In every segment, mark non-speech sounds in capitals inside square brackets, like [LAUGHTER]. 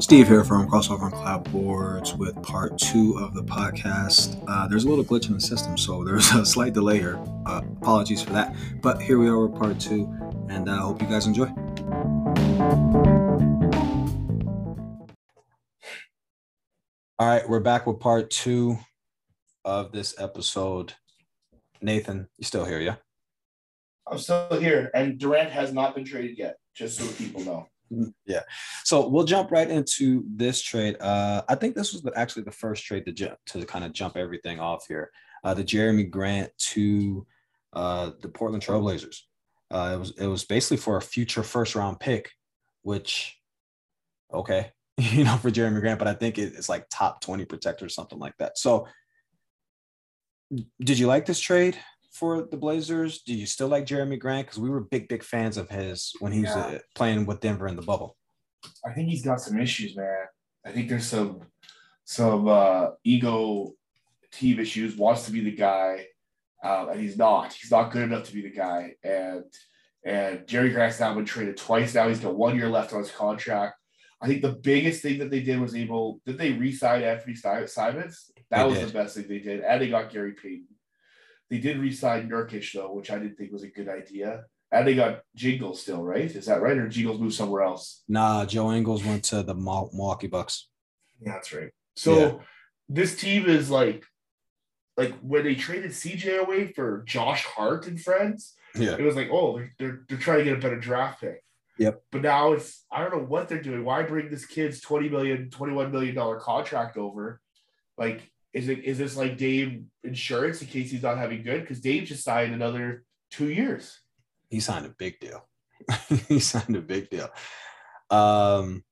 Steve here from Crossover and Clapboards with part two of the podcast. Uh, there's a little glitch in the system, so there's a slight delay here. Uh, apologies for that. But here we are with part two, and I uh, hope you guys enjoy. All right, we're back with part two of this episode. Nathan, you still here, yeah? I'm still here, and Durant has not been traded yet, just so people know yeah. So we'll jump right into this trade. Uh, I think this was actually the first trade to to kind of jump everything off here. Uh, the Jerami Grant to uh, the Portland Trailblazers. Uh, it was it was basically for a future first round pick, which okay, [LAUGHS] you know, for Jerami Grant, but I think it's like top 20 protector or something like that. So did you like this trade? For the Blazers? Do you still like Jerami Grant? Because we were big, big fans of his when he was yeah. uh, playing with Denver in the bubble. I think he's got some issues, man. I think there's some some uh, ego team issues. Wants to be the guy, uh, and he's not. He's not good enough to be the guy. And and Jerry Grant's now been traded twice. Now he's got one year left on his contract. I think the biggest thing that they did was able did they re-sign Anthony Simons? That they was did. the best thing they did, and they got Gary Payton. They did re-sign Nurkic though, which I didn't think was a good idea. And they got Jingles still, right? Is that right? Or Jingles moved somewhere else? Nah, Joe Ingles went to the Milwaukee Bucks. Yeah, that's right. So yeah. this team is like, like when they traded CJ away for Josh Hart and friends. Yeah, it was like, oh, they're, they're, they're trying to get a better draft pick. Yep. But now it's I don't know what they're doing. Why bring this kid's 20 million, 21 million dollar contract over? Like is it is this like Dave insurance in case he's not having good? Because Dave just signed another two years. He signed a big deal. [LAUGHS] he signed a big deal. Um,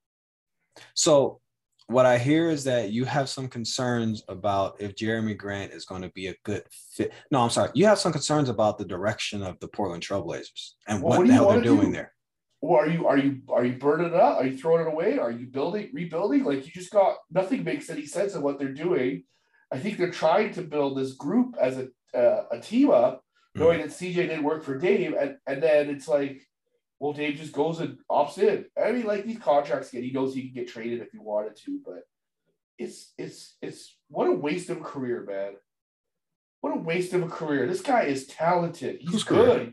so what I hear is that you have some concerns about if Jerami Grant is going to be a good fit. No, I'm sorry. You have some concerns about the direction of the Portland Trailblazers and well, what, what the hell they're doing do? there. Well, are you are you are you burning it up? Are you throwing it away? Are you building rebuilding? Like you just got nothing makes any sense of what they're doing. I think they're trying to build this group as a uh, a team up, hmm. knowing that CJ didn't work for Dave, and and then it's like, well, Dave just goes and opts in. I mean, like these contracts get, he knows he can get traded if he wanted to, but it's it's it's what a waste of a career, man. What a waste of a career. This guy is talented. He's Who's good. Career?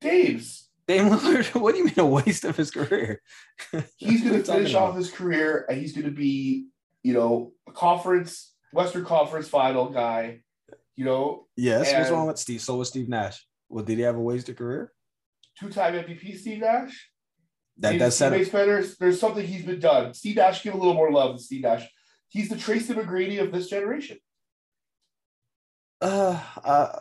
Dave's. Dame Lillard, [LAUGHS] what do you mean a waste of his career? he's going [LAUGHS] to finish off his career and he's going to be, you know, a conference Western Conference Final guy. You know. Yes. And what's wrong with Steve? So was Steve Nash. Well, did he have a wasted career? Two-time MVP Steve Nash. That that's better. There's something he's been done. Steve Nash give a little more love than Steve Nash. He's the Tracy McGrady of this generation. Uh, uh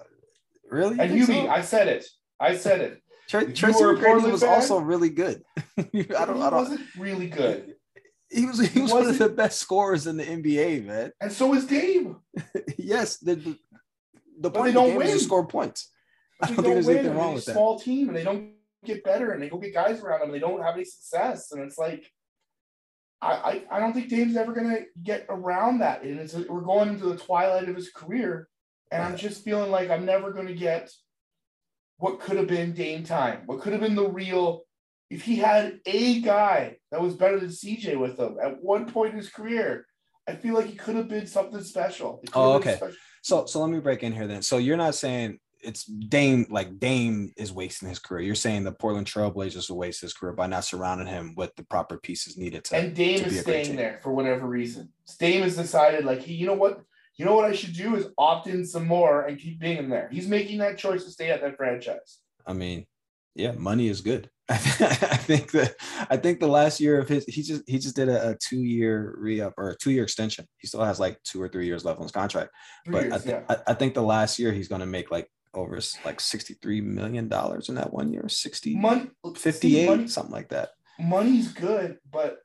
really? and you so? mean I said it. I said it. Tracy McGrady was fan, also really good. [LAUGHS] I don't. I don't. Wasn't really good. He was he was one of the best scorers in the NBA, man. And so is Dave. [LAUGHS] yes, the the, the point of the game win. is to score points. I don't think there's win. anything wrong with that. Small team, and they don't get better, and they don't get guys around them, and they don't have any success, and it's like. I, I, I don't think Dave's ever gonna get around that, and it's we're going into the twilight of his career, and I'm just feeling like I'm never gonna get what could have been Dame time, what could have been the real if he had a guy that was better than CJ with him at one point in his career, I feel like he could have been something special. Oh, okay. Special. So so let me break in here then. So you're not saying it's Dame like Dame is wasting his career. You're saying the Portland Trailblazers will waste his career by not surrounding him with the proper pieces needed to. And Dame to is staying there for whatever reason. Dame has decided like he, you know what, you know what I should do is opt in some more and keep being in there. He's making that choice to stay at that franchise. I mean, yeah, money is good. [LAUGHS] I, think that I think the last year of his he just he just did a, a two year re up or a two year extension. He still has like two or three years left on his contract. Three but years, I, th- yeah. I, I, think the last year he's going to make like over like sixty three million dollars in that one year, 60, money, 58, money, something like that. Money's good, but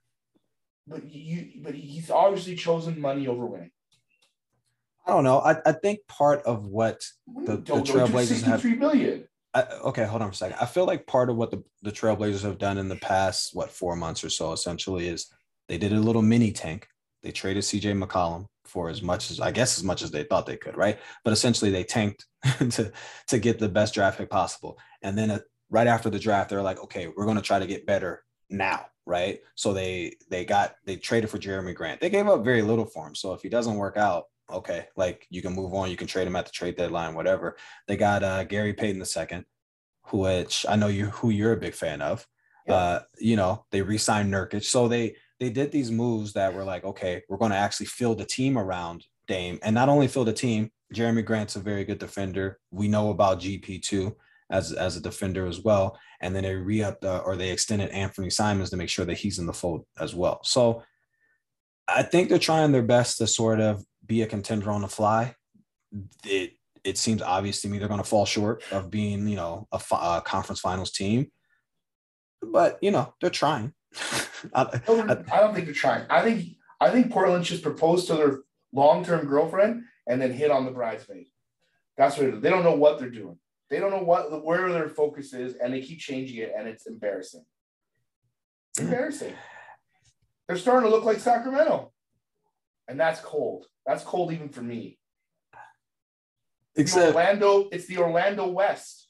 but you but he's obviously chosen money over winning. I don't know. I, I think part of what the, the Trailblazers have. Million. I, okay, hold on for a second. I feel like part of what the, the Trailblazers have done in the past, what, four months or so, essentially, is they did a little mini tank. They traded CJ McCollum for as much as I guess as much as they thought they could, right? But essentially, they tanked [LAUGHS] to to get the best draft pick possible. And then uh, right after the draft, they're like, okay, we're going to try to get better now. right? So they they got they traded for Jerami Grant. They gave up very little for him. So if he doesn't work out, okay, like you can move on. You can trade him at the trade deadline, whatever. They got uh, Gary Payton II, who which I know you who you're a big fan of. Yeah. Uh, you know, they re-signed Nurkic. So they they did these moves that were like, okay, we're going to actually fill the team around Dame, and not only fill the team. Jerami Grant's a very good defender. We know about GP too as as a defender as well. And then they re-upped uh, or they extended Anthony Simons to make sure that he's in the fold as well. So I think they're trying their best to sort of be a contender on the fly. It it seems obvious to me they're going to fall short of being you know a, a conference finals team, but you know they're trying. [LAUGHS] I, I, I don't think they're trying. I think I think Portland just proposed to their long term girlfriend and then hit on the bridesmaid. That's what they don't know what they're doing. They don't know what where their focus is, and they keep changing it, and it's embarrassing. Embarrassing. They're starting to look like Sacramento, and that's cold. That's cold even for me. Except Orlando, it's the Orlando West.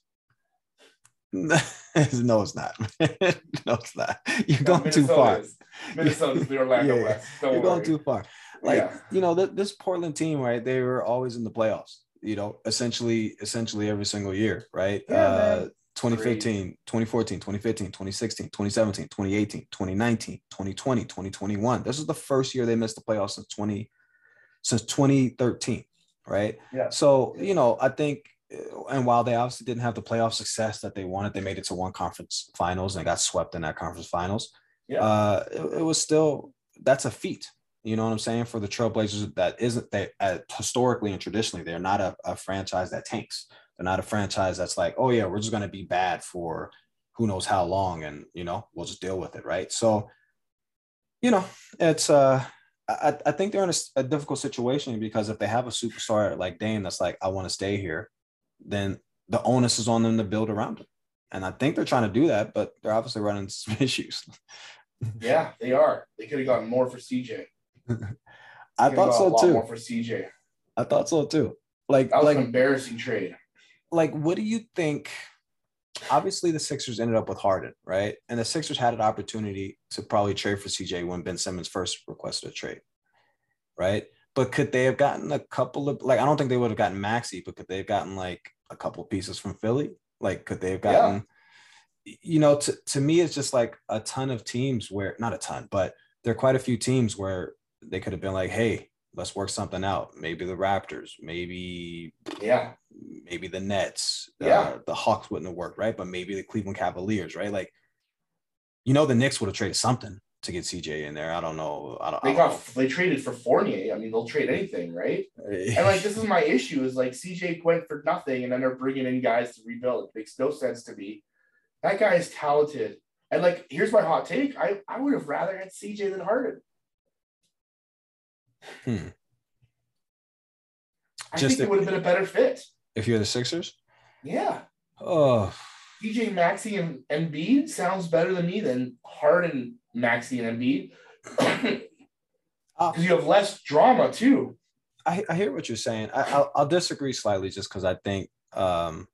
[LAUGHS] no, it's not. [LAUGHS] no, it's not. You're going Minnesota too far. Is. Minnesota's the Orlando yeah, West. Don't You're worry. going too far. Like yeah. you know, th- this Portland team, right? They were always in the playoffs you know, essentially, essentially every single year, right? Yeah, uh, 2015, 2014, 2015, 2016, 2017, 2018, 2019, 2020, 2021. This is the first year they missed the playoffs since 20 since 2013, right? Yeah. So, you know, I think and while they obviously didn't have the playoff success that they wanted, they made it to one conference finals and got swept in that conference finals. Yeah. Uh, it, it was still that's a feat, you know what I'm saying? For the Trailblazers, that isn't they uh, historically and traditionally, they're not a, a franchise that tanks. They're not a franchise that's like, oh yeah, we're just gonna be bad for who knows how long, and you know we'll just deal with it, right? So, you know, it's uh, I, I think they're in a, a difficult situation because if they have a superstar like Dame that's like, I want to stay here, then the onus is on them to build around him. And I think they're trying to do that, but they're obviously running some [LAUGHS] issues. yeah, they are. They could have gotten more for CJ. [LAUGHS] I thought so too. More for CJ. I thought so too. Like that was like, an embarrassing trade. Like, what do you think? Obviously, the Sixers ended up with Harden, right? And the Sixers had an opportunity to probably trade for CJ when Ben Simmons first requested a trade, right? But could they have gotten a couple of like? I don't think they would have gotten Maxey, but could they have gotten like a couple pieces from Philly? Like, could they have gotten? Yeah. You know, to, to me, it's just like a ton of teams where not a ton, but there are quite a few teams where they could have been like, hey, let's work something out. Maybe the Raptors, maybe yeah, maybe the Nets, yeah, uh, the Hawks wouldn't have worked, right? But maybe the Cleveland Cavaliers, right? Like, you know, the Knicks would have traded something to get CJ in there. I don't know. I don't. They I don't got know. they traded for Fournier. I mean, they'll trade anything, right? [LAUGHS] and like this is my issue is like CJ went for nothing, and then they're bringing in guys to rebuild. It makes no sense to me. That guy is talented. And like, here's my hot take. I, I would have rather had CJ than Harden. Hmm. I Just think if, it would have been a better fit. If you're the Sixers? Yeah. Oh. DJ Maxey and Embiid sounds better than me than Harden, Maxey, and Embiid. Because uh, you have less drama too. I, I hear what you're saying. I, will I'll disagree slightly just because I think um,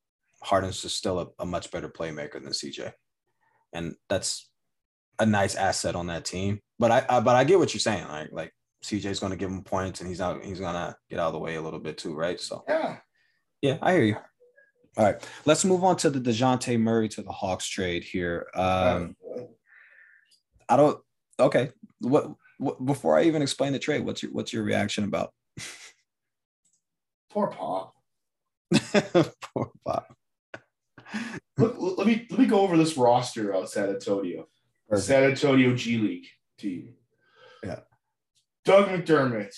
Harden's just still a, a much better playmaker than CJ, and that's a nice asset on that team. But I, I but I get what you're saying. Like like CJ's going to give him points and he's not he's going to get out of the way a little bit too, right? So yeah, yeah, I hear you. All right, let's move on to the Dejounte Murray to the Hawks trade here. Um, I don't. Okay, what, what before I even explain the trade, what's your what's your reaction about? Poor Pop. [LAUGHS] Poor Pop. Look, let me let me go over this roster of San Antonio. Perfect. San Antonio G League team. Doug McDermott,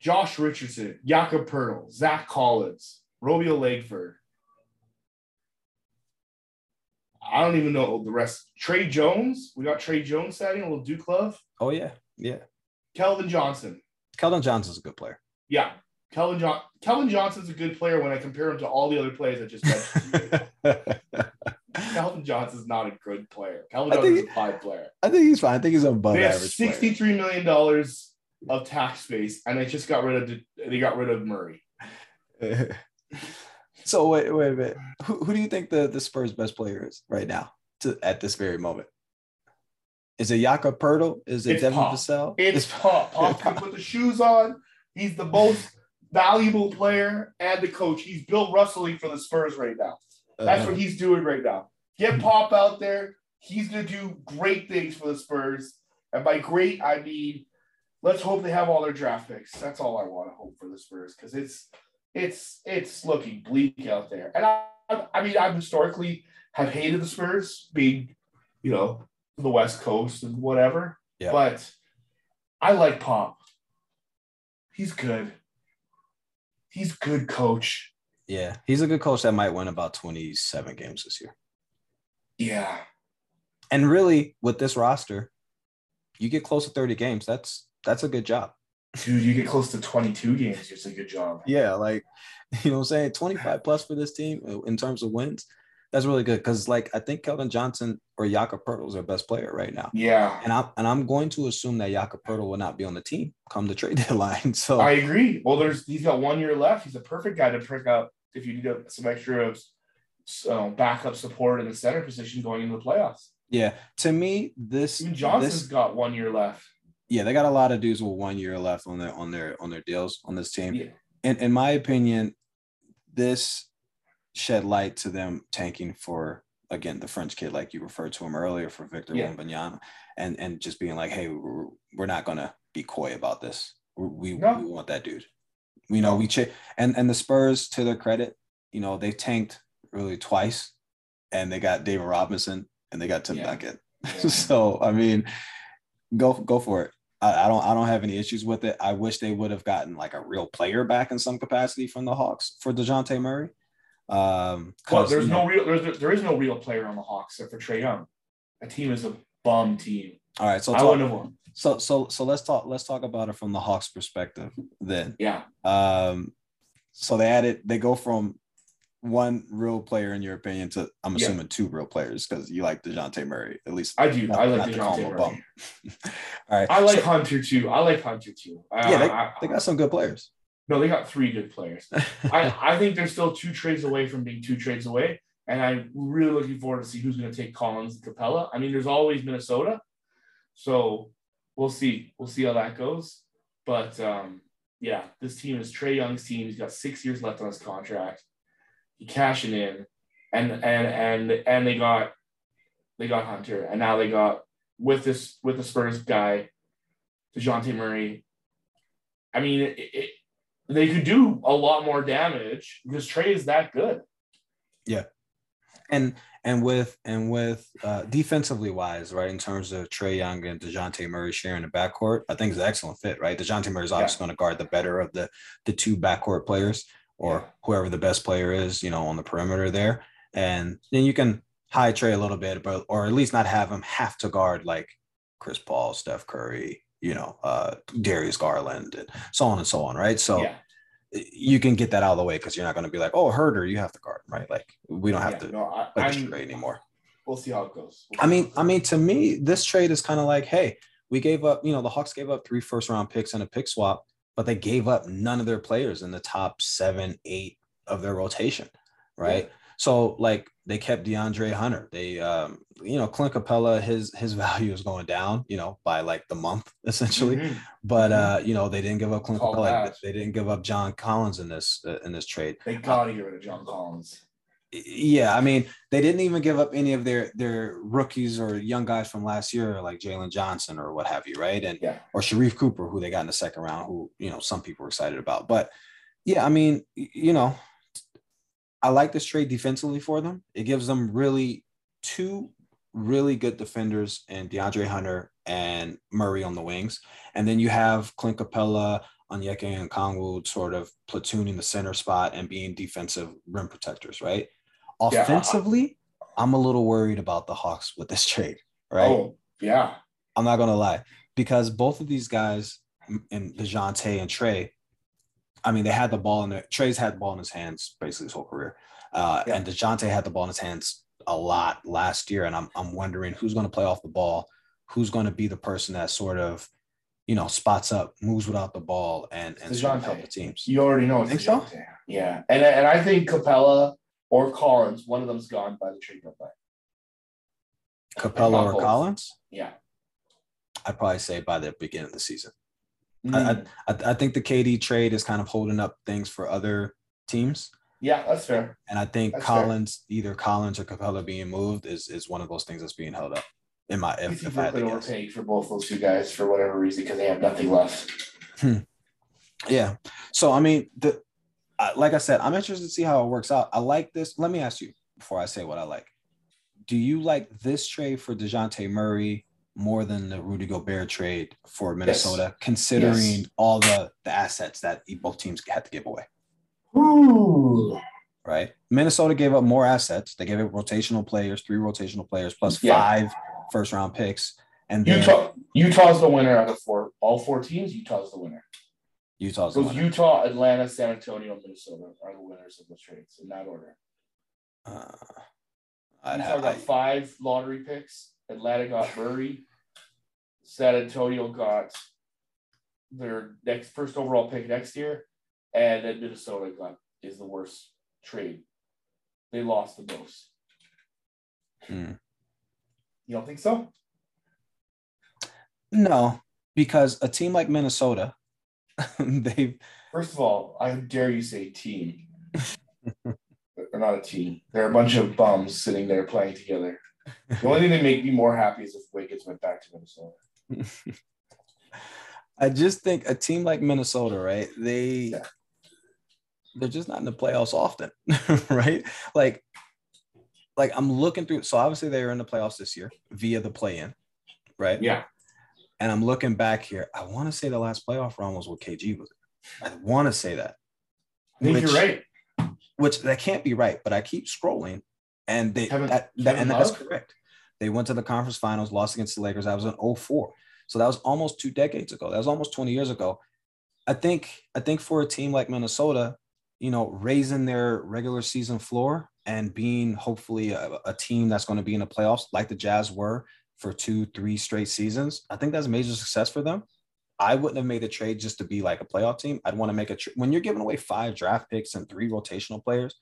Josh Richardson, Jakob Poeltl, Zach Collins, Romeo Langford. I don't even know the rest. Tre Jones. We got Tre Jones signing a little Duke love. Oh yeah, yeah. Kelvin Johnson. Keldon Johnson's a good player. Yeah. Kelvin, John Keldon Johnson's a good player when I compare him to all the other players I just mentioned. [LAUGHS] Keldon Johnson's not a good player. Keldon Johnson's a fine player. I think he's fine. I think he's above they average. Sixty-three million dollars of tax space, and they just got rid of they got rid of Murray. [LAUGHS] so wait, wait a minute. Who, who do you think the the Spurs best player is right now to at this very moment? Is it Jakob Poeltl? Is it It's Devin Pop. Vassell? It's Pop. Pop can put the shoes on. He's the most valuable player and the coach. He's Bill Rustling for the Spurs right now. That's Uh, what he's doing right now. Get Pop out there. He's going to do great things for the Spurs. And by great, I mean, let's hope they have all their draft picks. That's all I want to hope for the Spurs because it's it's it's looking bleak out there. And I, I mean, I've historically have hated the Spurs being, you know, the West Coast and whatever. Yeah. But I like Pop. He's good. He's good coach. yeah, he's a good coach that might win about 27 games this year. Yeah. And really, with this roster, you get close to 30 games. That's that's a good job. Dude, you get close to 22 games. It's a good job. Yeah, like [LAUGHS] you know what I'm saying? 25 plus for this team uh, in terms of wins. That's really good because like I think Kelvin Johnson or Jakob Poeltl is their best player right now. Yeah. And I'm and I'm going to assume that Jakob Poeltl will not be on the team come the trade [LAUGHS] deadline. So I agree. Well, there's he's got one year left. He's a perfect guy to pick up if you need some extra uh, backup support in the center position going into the playoffs. yeah, to me, this Even Johnson's this got one year left. Yeah, they got a lot of dudes with one year left on their on their on their deals on this team. Yeah. In in my opinion, this shed light to them tanking for again the French kid, like you referred to him earlier, for Victor Yeah. Wembanyama, and and just being like, hey, we're, we're not gonna be coy about this. We we, No. we want that dude. We know we ch- and and the Spurs, to their credit, you know they tanked really twice, and they got David Robinson and they got Tim Yeah. Duncan. [LAUGHS] Yeah. so I mean, go go for it. I, I don't I don't have any issues with it. I wish they would have gotten like a real player back in some capacity from the Hawks for Dejounte Murray. Um, Well, there's no know- real there's there is no real player on the Hawks except for Trae Young. That team is a bum team. all right. So I wouldn't have won. so so so let's talk let's talk about it from the Hawks perspective then. Yeah. Um, so they added they go from one real player in your opinion to I'm Yeah. assuming two real players because you like Dejounte Murray at least. I do. not- I like DeJounte Murray. bum. [LAUGHS] all right. I like So- Hunter too. I like Hunter too. I- yeah, they, I- they got some good players. no, they got three good players. [LAUGHS] I, I think they're still two trades away from being two trades away. And I'm really looking forward to see who's going to take Collins and Capela. I mean, there's always Minnesota. So we'll see. We'll see how that goes. But um, yeah, this team is Trae Young's team. He's got six years left on his contract. Cashing in. And and and and they got they got Hunter. And now they got with this with the Spurs guy, DeJounte Murray. I mean, it, it, they could do a lot more damage because Trae is that good. Yeah, and and with and with uh, defensively wise, right, in terms of Trae Young and Dejounte Murray sharing the backcourt, I think it's an excellent fit, right? Dejounte Murray is obviously going to guard the better of the the two backcourt players or whoever the best player is, you know, on the perimeter there, and then you can high Trae a little bit, but or at least not have him have to guard like Chris Paul, Steph Curry, you know, uh, Darius Garland, and so on and so on, right? So yeah, you can get that out of the way because you're not going to be like, oh, Huerter, you have to guard, right? Like we don't have yeah, to no, I, play this I'm- trade anymore. we'll see how it goes. We'll I mean, how I mean, to me, this trade is kind of like, hey, we gave up, you know, the Hawks gave up three first round picks and a pick swap, but they gave up none of their players in the top seven, eight of their rotation, right? So like they kept DeAndre Hunter. They um, you know, Clint Capela, his his [LAUGHS] value is going down, you know, by like the month essentially. Mhm. But Mhm. uh, you know, they didn't give up Clint Capela. They didn't give up John Collins in this uh, in this trade. They gotta get rid of John Collins. Yeah, I mean, they didn't even give up any of their their rookies or young guys from last year, like Jalen Johnson or what have you, right? And Yeah. or Sharife Cooper, who they got in the second round, who you know some people were excited about. But yeah, I mean, you know, I like this trade defensively for them. It gives them really two really good defenders and DeAndre Hunter and Murray on the wings, and then you have Clint Capela, Onyeka Okongwu sort of platooning the center spot and being defensive rim protectors, right? Yeah. Offensively, I'm a little worried about the Hawks with this trade, right? Oh, yeah. I'm not gonna lie, because both of these guys in Dejounte and Trae, I mean, they had the ball in their Trae's had the ball in his hands basically his whole career. Uh, Yeah. and Dejounte had the ball in his hands a lot last year. And I'm I'm wondering who's gonna play off the ball, who's gonna be the person that sort of, you know, spots up, moves without the ball, and and sort of help the teams. You already know it's Think so? Yeah. And, and I think Capela or Collins, one of them's gone by the trade deadline. Capela or both. Collins? Yeah. I'd probably say by the beginning of the season. Mm. I, I, I think the KD trade is kind of holding up things for other teams. yeah, that's fair. And I think That's fair. Collins, either Collins or Capela being moved is is one of those things that's being held up. In my if, if I had to guess. for both those two guys for whatever reason because they have nothing left. Yeah. So I mean, the I, like I said, I'm interested to see how it works out. I like this. Let me ask you before I say what I like. Do you like this trade for Dejounte Murray more than the Rudy Gobert trade for Minnesota, considering all the the assets that both teams had to give away? Ooh. Right. Minnesota gave up more assets. They gave up rotational players, three rotational players, plus Yeah. five first round picks, and then Utah Utah's the winner out of four all four teams. Utah's the winner. Utah's the. Utah, Atlanta, San Antonio, Minnesota are the winners of the trades in that order. Uh, I'd Utah have, got I- five lottery picks. Atlanta got Murray. San Antonio got their next first overall pick next year, and then Minnesota got is the worst trade. They lost the most. Hmm. You don't think so? No, because a team like Minnesota, [LAUGHS] they First of all, I dare you say team. They're not a team. They're a bunch of bums sitting there playing together. The only thing that make me more happy is if Wiggins went back to Minnesota. [LAUGHS] I just think a team like Minnesota, right? They Yeah. they're just not in the playoffs often, [LAUGHS] right? Like like I'm looking through so obviously they were in the playoffs this year via the play-in, right? Yeah. And I'm looking back here. I want to say the last playoff run was with KG was? I want to say that. I think Which- you're right. which that can't be right, but I keep scrolling and they Kevin- that, that Kevin and that's correct. They went to the conference finals, lost against the Lakers. I was in 04. So that was almost two decades ago. That was almost 20 years ago. I think I think for a team like Minnesota, you know, raising their regular season floor and being hopefully a, a team that's going to be in the playoffs like the Jazz were for two, three straight seasons, I think that's a major success for them. I wouldn't have made the trade just to be like a playoff team. I'd want to make a tr- when you're giving away five draft picks and three rotational players,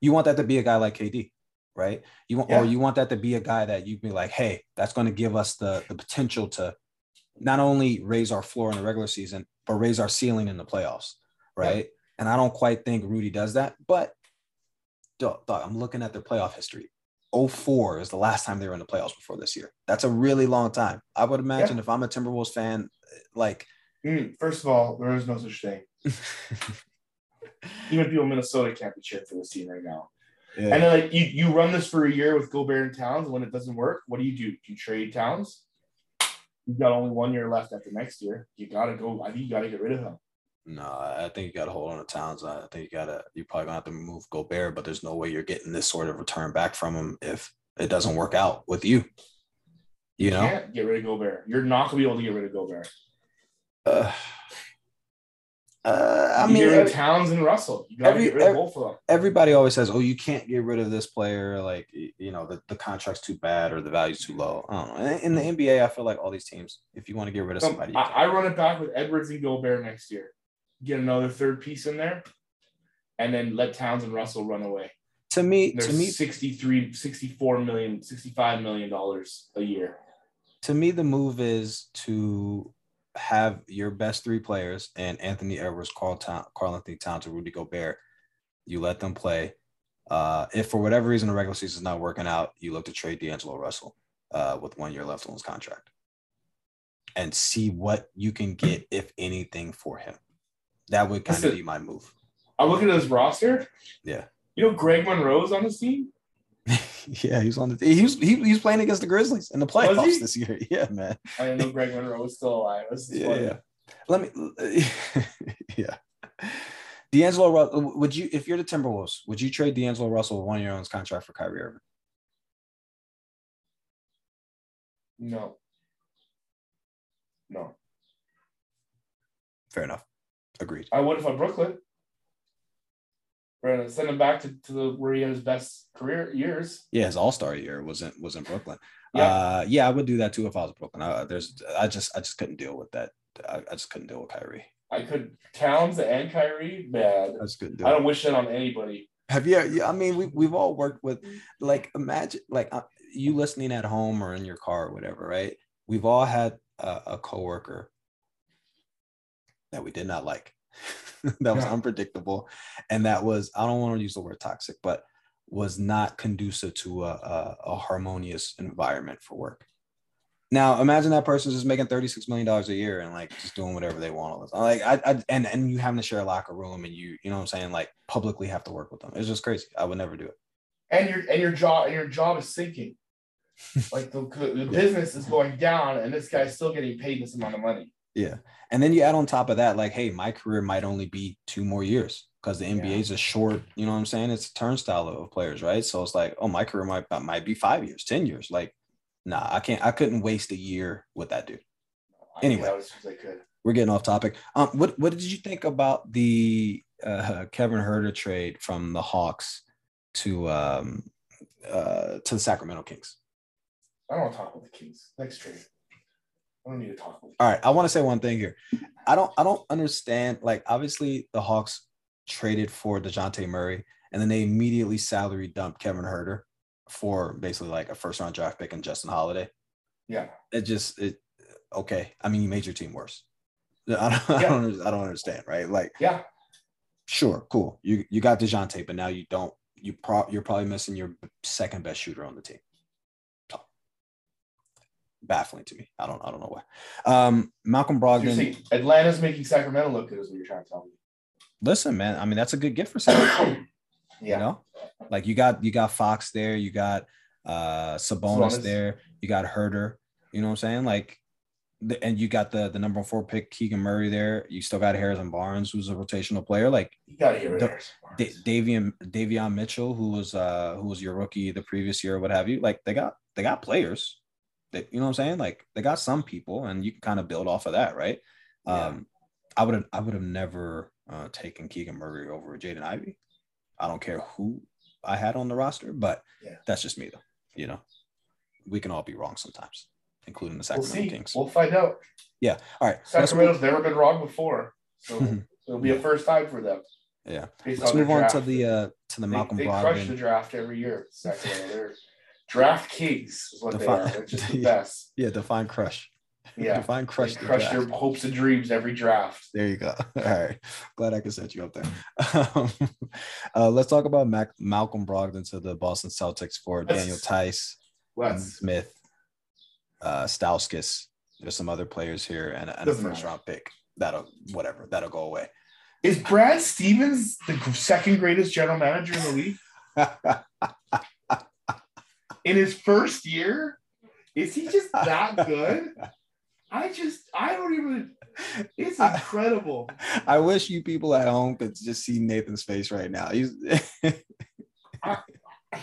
you want that to be a guy like KD, right? You want or you want that to be a guy that you'd be like, hey, that's going to give us the the potential to not only raise our floor in the regular season, but raise our ceiling in the playoffs, right? And I don't quite think Rudy does that, but dog, dog, I'm looking at their playoff history. 04 is the last time they were in the playoffs before this year. That's a really long time. I would imagine if I'm a Timberwolves fan, like Mm, First of all, there is no such thing. [LAUGHS] Even people in Minnesota can't be cheering for this team right now. yeah. And then like you, you run this for a year with Gobert and Towns. And when it doesn't work, what do you do? Do you trade Towns? You've got only one year left after next year. You gotta go. I think you gotta get rid of him. No, I think you got to hold on to Towns. I think you got to. You're probably gonna have to move Gobert, but there's no way you're getting this sort of return back from him if it doesn't work out with you. You know, Can't get rid of Gobert. You're not gonna be able to get rid of Gobert. [SIGHS] uh, uh, I You mean, get rid of every- Towns and Russell. You gotta every- get rid of both of them. everybody always says, "Oh, you can't get rid of this player. Like, you know, the, the contract's too bad or the value's too low." I don't know. In, in the NBA, I feel like all these teams, if you want to get rid of somebody, I. I run it back with Edwards and Gobert next year. Get another third piece in there, and then let Towns and Russell run away. to me, to me, 63, 64 million, 65 million dollars a year. to me, the move is to have your best three players and Anthony Edwards, Karl Town, Karl-Anthony Towns, and Rudy Gobert. You let them play. Uh, if for whatever reason the regular season is not working out, you look to trade D'Angelo Russell uh, with one year left on his contract, and see what you can get, if anything, for him. That would kind of be my move. I look at his roster. Yeah. You know, Greg Monroe's on this team. [LAUGHS] yeah, he's on the. He was he, he was playing against the Grizzlies in the playoffs this year. [LAUGHS] Yeah, man. I didn't know Greg Monroe was still alive. This Yeah, funny. yeah. Let me. [LAUGHS] yeah. D'Angelo Russell. Would you, if you're the Timberwolves, would you trade D'Angelo Russell one year on his contract for Kyrie Irving? No. No. Fair enough. Agreed. I would if I'm Brooklyn. We're gonna send him back to, to the where he had his best career years. Yeah, his All Star year was in was in Brooklyn. Yeah. Uh, yeah, I would do that too if I was Brooklyn. I, there's, I just, I just couldn't deal with that. I, I just couldn't deal with Kyrie. I could Towns and Kyrie, man. Just couldn't do I don't wish that on anybody. Have you? Yeah, I mean, we we've all worked with, like, imagine like uh, you listening at home or in your car or whatever, right? We've all had a, a coworker that we did not like. [LAUGHS] that was Yeah. unpredictable, and that was I don't want to use the word toxic, but was not conducive to a, a, a harmonious environment for work. Now imagine that person's just making thirty six million dollars a year and like just doing whatever they want. Like I, I and and you having to share a locker room and you you know what I'm saying like publicly have to work with them. It's just crazy. I would never do it. and your and your job and your job is sinking. [LAUGHS] like the, the business is going down, and this guy's still getting paid this amount of money. Yeah. And then you add on top of that, like, hey, my career might only be two more years because the NBA is a short, you know what I'm saying? It's a turnstile of players, right? So it's like, oh, my career might might be five years, 10 years. Like, nah, I can't, I couldn't waste a year with that dude. I Anyway. get out as soon as I could. We're getting off topic. Um, what what did you think about the uh Kevin Huerter trade from the Hawks to um uh to the Sacramento Kings? I don't want to talk about the Kings. Next trade. I don't need to talk about. All right, I want to say one thing here. I don't I don't understand. Like, obviously, the Hawks traded for DeJounte Murray, and then they immediately salary dumped Kevin Huerter for basically like a first round draft pick and Justin Holiday. Yeah, It just it okay. I mean, you made your team worse. [LAUGHS] I don't, I Yeah. don't I don't understand, right? Like, yeah. sure, cool. You you got DeJounte, but now you don't. You pro you're probably missing your second best shooter on the team. Baffling to me. I don't I don't know why. Um, Malcolm So Brogdon. Atlanta's making Sacramento look good, is what you're trying to tell me. listen, man. I mean, that's a good gift for Sacramento. [COUGHS] yeah. You know, like you got you got Fox there, you got uh Sabonis, Sabonis. there, you got Huerter. You know what I'm saying? Like, the, and you got the the number four pick Keegan Murray there. You still got Harrison Barnes, who's a rotational player. Like You gotta hear The- it. Da- Davion Davion Mitchell, who was uh who was your rookie the previous year, or what have you. Like they got they got players. You know what I'm saying? Like they got some people, and you can kind of build off of that, right? Yeah. Um, I would have I would have never uh, taken Keegan Murray over Jaden Ivey. I don't care who I had on the roster, but Yeah. that's just me though. You know, we can all be wrong sometimes, including the We'll Sacramento see. Kings. We'll find out. yeah. All right. Sacramento's never been wrong before, so [LAUGHS] it'll be a first time for them. yeah. Based Let's on move on to the uh to the They, Malcolm they crush the draft every year. Sacramento, [LAUGHS] they're draft kings is what they Define- are. They're just [LAUGHS] the Yeah. best. Yeah, define crush. Yeah, [LAUGHS] Define they crush. crush draft. their hopes and dreams every draft. There you go. [LAUGHS] All right. Glad I could set you up there. Um, uh, let's talk about Mac- Malcolm Brogdon to the Boston Celtics for Let's- Daniel Theis, Smith, uh, Stauskas. There's some other players here and, a- and a first matter. round pick. That'll whatever. That'll go away. is Brad Stevens the second greatest general manager in the league in his first year? Is he just that good? [LAUGHS] I just I don't even. It's incredible. I wish you people at home could just see Nathan's face right now. He's [LAUGHS]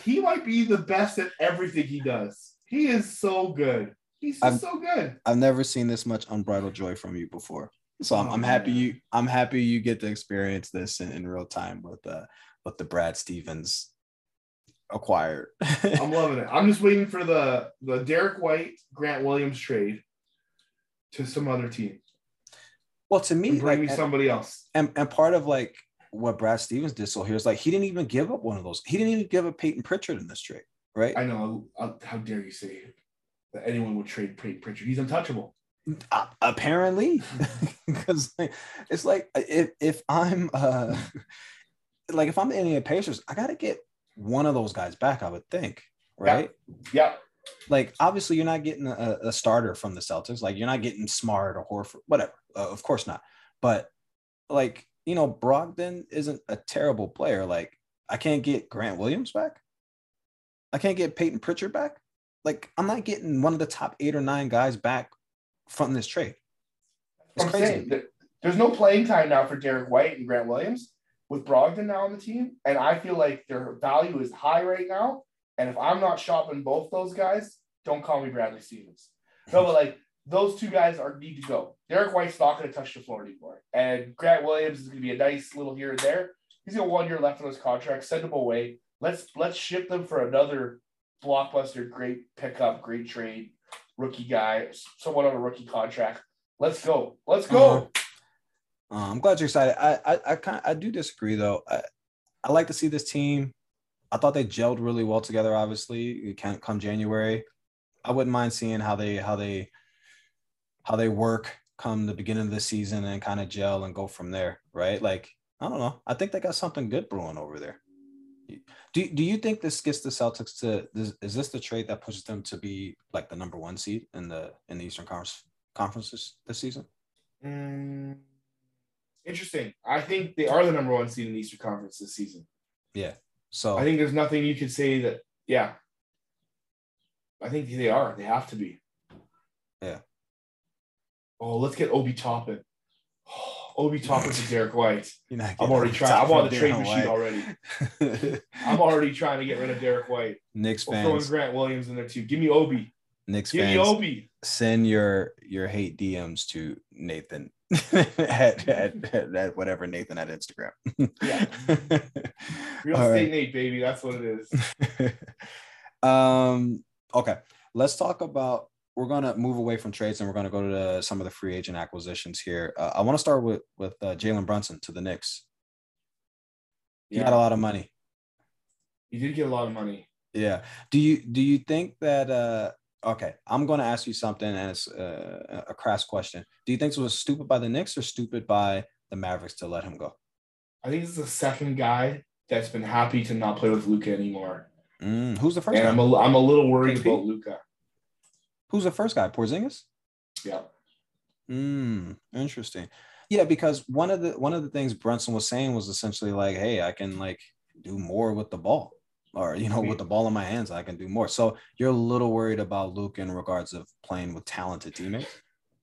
He might be the best at everything he does. He is so good. He's just I'm- so good. I've never seen this much unbridled joy from you before. So I'm, Oh, I'm happy you I'm happy you get to experience this in, in real time with uh with the Brad Stevens acquired. [LAUGHS] I'm loving it. I'm just waiting for the the Derrick White Grant Williams trade to some other team. well, to me, And bring like, me and, somebody else. and and part of like what Brad Stevens did so here is like he didn't even give up one of those. He didn't even give up Peyton Pritchard in this trade, right? I know. How dare you say that anyone would trade Peyton Pritchard? He's untouchable. Uh, apparently, [LAUGHS] because like, it's like if if I'm uh [LAUGHS] like if I'm the Indiana Pacers, I gotta get one of those guys back. I would think, right? Yeah, like obviously you're not getting a, a starter from the Celtics. Like you're not getting Smart or Horford, whatever. Uh, of course not. But like you know, Brogdon isn't a terrible player. Like I can't get Grant Williams back. I can't get Peyton Pritchard back. Like I'm not getting one of the top eight or nine guys back from this trade. It's I'm crazy. saying there's no playing time now for Derrick White and Grant Williams with Brogdon now on the team, and I feel like their value is high right now. And if I'm not shopping both those guys, don't call me Bradley Stevens. No, but like those two guys are need to go. Derrick White's not going to touch the floor anymore, and Grant Williams is going to be a nice little here and there. He's got one year left on his contract. Send him away. Let's let's ship them for another blockbuster, great pickup, great trade, rookie guy, someone on a rookie contract. Let's go. Let's go. Uh-huh. Uh, I'm glad you're excited. I I I kind I do disagree though. I, I like to see this team. I thought they gelled really well together. Obviously, it can't come January. I wouldn't mind seeing how they how they how they work come the beginning of the season and kind of gel and go from there, right? Like, I don't know. I think they got something good brewing over there. Do, do you think this gets the Celtics to this, is this the trade that pushes them to be like the number one seed in the in the Eastern Conference conferences this season? Mm, interesting. I think they are the number one seed in the Eastern Conference this season. Yeah. So I think there's nothing you could say that. Yeah. I think they are. They have to be. Yeah. Oh, let's get Obi Toppin. Oh, Obi Toppin to Derrick White. [LAUGHS] I'm already trying. I'm on the trade machine White. already. [LAUGHS] I'm already trying to get rid of Derrick White. Knicks We're throwing Grant Williams in there too. Give me Obi. Knicks Give me fans, Obi. send your your hate DMs to Nathan at, [LAUGHS] at, at, at whatever Nathan at Instagram. Yeah. [LAUGHS] Real All estate right. Nate, baby. That's what it is. [LAUGHS] um. Okay. Let's talk about. We're gonna move away from trades and we're gonna go to the, some of the free agent acquisitions here. Uh, I want to start with with uh, Jalen Brunson to the Knicks. He got a lot of money. You did get a lot of money. Yeah. Do you do you think that uh okay, I'm going to ask you something and it's uh, a crass question. Do you think it was stupid by the Knicks or stupid by the Mavericks to let him go? I think this is the second guy that's been happy to not play with Luka anymore. Mm, who's the first And guy? I'm a, I'm a little worried KP? about Luka. who's the first guy? Porzingis? Yeah. Mm, interesting. Yeah, because one of the one of the things Brunson was saying was essentially like, "Hey, I can like do more with the ball, or you know, with the ball in my hands, I can do more." So you're a little worried about Luke in regards of playing with talented teammates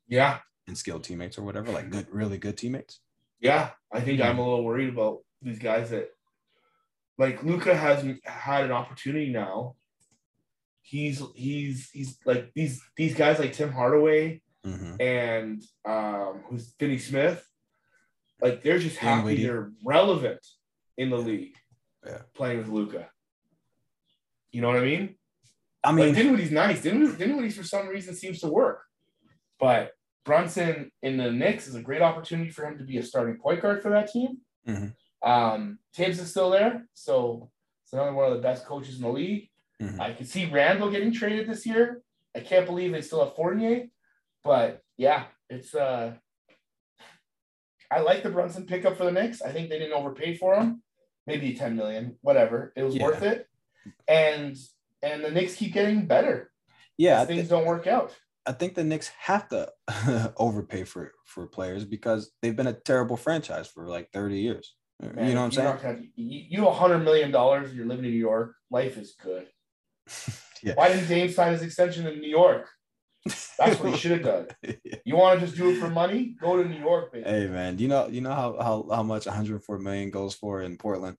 Yeah. and skilled teammates or whatever, like good, really good teammates. Yeah. I think I'm a little worried about these guys that like Luka has had an opportunity now. He's he's he's like these these guys like Tim Hardaway hmm and um who's Finney Smith, like they're just happy they're relevant in the league. Yeah. Playing with Luka. You know what I mean? I mean, Like Dinwiddie's nice. Dinwiddie, Dinwiddie for some reason seems to work. But Brunson in the Knicks is a great opportunity for him to be a starting point guard for that team. Mhm. Um, Thibs is still there, so it's another one of the best coaches in the league. Mhm. I can see Randle getting traded this year. I can't believe they still have Fournier, but yeah, it's uh, I like the Brunson pickup for the Knicks. I think they didn't overpay for him, maybe ten million, whatever. It was Yeah. worth it, and and the Knicks keep getting better. yeah, as things don't work out. I think the Knicks have to [LAUGHS] overpay for for players because they've been a terrible franchise for like 30 years. Man, you know what I'm saying? you, you hundred million dollars. You're living in New York. Life is good. [LAUGHS] Yeah. Why didn't Dame sign his extension in New York? That's what he should have done. [LAUGHS] You want to just do it for money? Go to New York, baby. Hey man, you know you know how how, how much 104 million goes for in Portland?